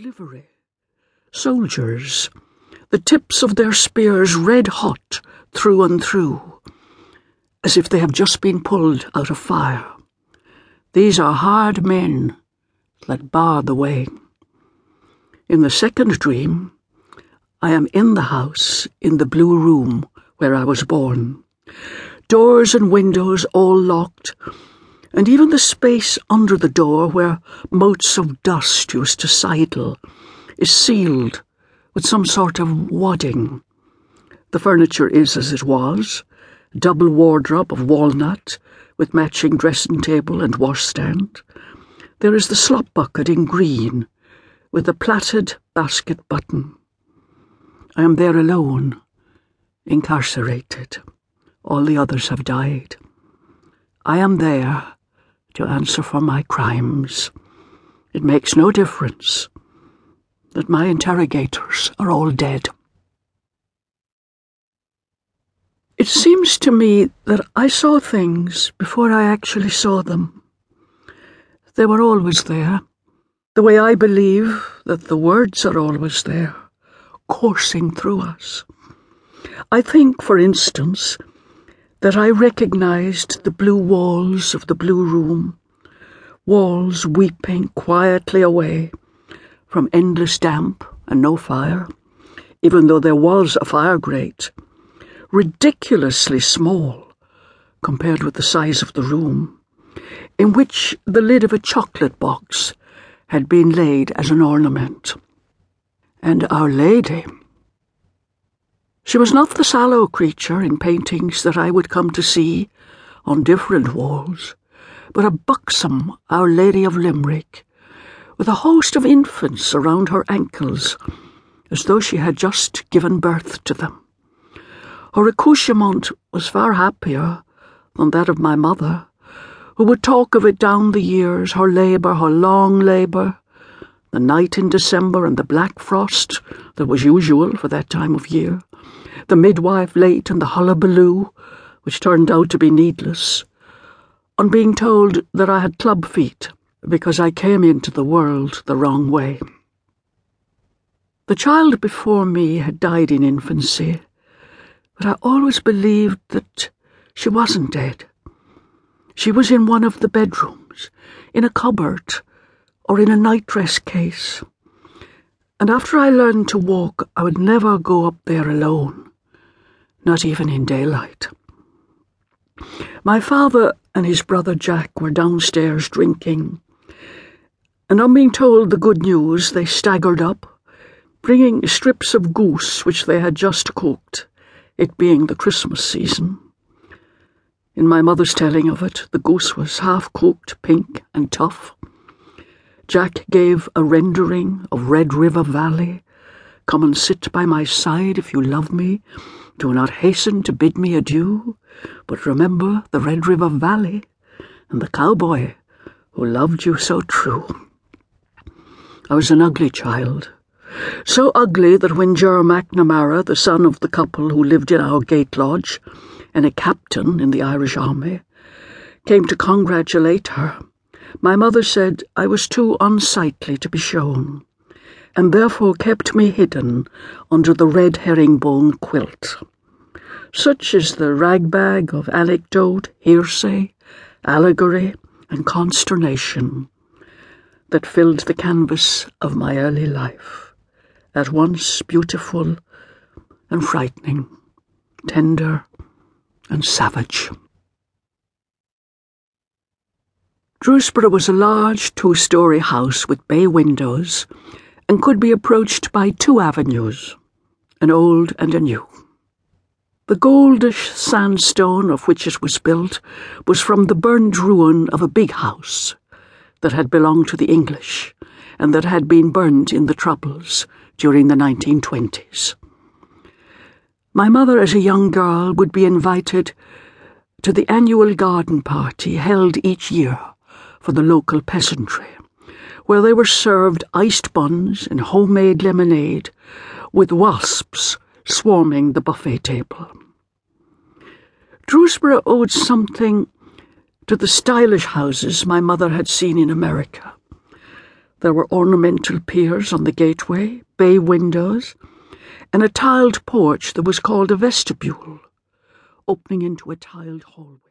livery. Soldiers, the tips of their spears red hot through and through, as if they have just been pulled out of fire. These are hard men that bar the way. In the second dream, I am in the house in the blue room where I was born. Doors and windows all locked, and even the space under the door where motes of dust used to sidle is sealed with some sort of wadding. The furniture is as it was, double wardrobe of walnut with matching dressing table and washstand. There is the slop bucket in green with a plaited basket button. I am there alone, incarcerated. All the others have died. I am there to answer for my crimes. It makes no difference that my interrogators are all dead. It seems to me that I saw things before I actually saw them. They were always there, the way I believe that the words are always there, coursing through us. I think, for instance, that I recognized the blue walls of the blue room, walls weeping quietly away from endless damp and no fire, even though there was a fire grate ridiculously small compared with the size of the room, in which the lid of a chocolate box had been laid as an ornament. And Our Lady. She was not the sallow creature in paintings that I would come to see on different walls, but a buxom Our Lady of Limerick, with a host of infants around her ankles, as though she had just given birth to them. Her accouchement was far happier than that of my mother, who would talk of it down the years, her labour, her long labour, the night in December and the black frost that was usual for that time of year, the midwife late and the hullabaloo, which turned out to be needless, on being told that I had club feet because I came into the world the wrong way. The child before me had died in infancy, but I always believed that she wasn't dead. She was in one of the bedrooms, in a cupboard, or in a nightdress case. And after I learned to walk, I would never go up there alone, not even in daylight. My father and his brother Jack were downstairs drinking, and on being told the good news, they staggered up, bringing strips of goose which they had just cooked it being the Christmas season. In my mother's telling of it, the goose was half cooked, pink, and tough. Jack gave a rendering of Red River Valley. Come and sit by my side if you love me. Do not hasten to bid me adieu, but remember the Red River Valley and the cowboy who loved you so true. I was an ugly child, so ugly that when Ger McNamara, the son of the couple who lived in our gate lodge, and a captain in the Irish army, came to congratulate her, my mother said I was too unsightly to be shown, and therefore kept me hidden under the red herringbone quilt. Such is the ragbag of anecdote, hearsay, allegory, and consternation that filled the canvas of my early life at once beautiful and frightening, tender and savage. Drewsborough was a large two-storey house with bay windows and could be approached by two avenues, an old and a new. The goldish sandstone of which it was built was from the burned ruin of a big house that had belonged to the English and that had been burned in the Troubles during the 1920s. My mother, as a young girl, would be invited to the annual garden party held each year for the local peasantry, where they were served iced buns and homemade lemonade, with wasps swarming the buffet table. Drewsborough owed something to the stylish houses my mother had seen in America There were ornamental piers on the gateway, bay windows, and a tiled porch that was called a vestibule, opening into a tiled hallway.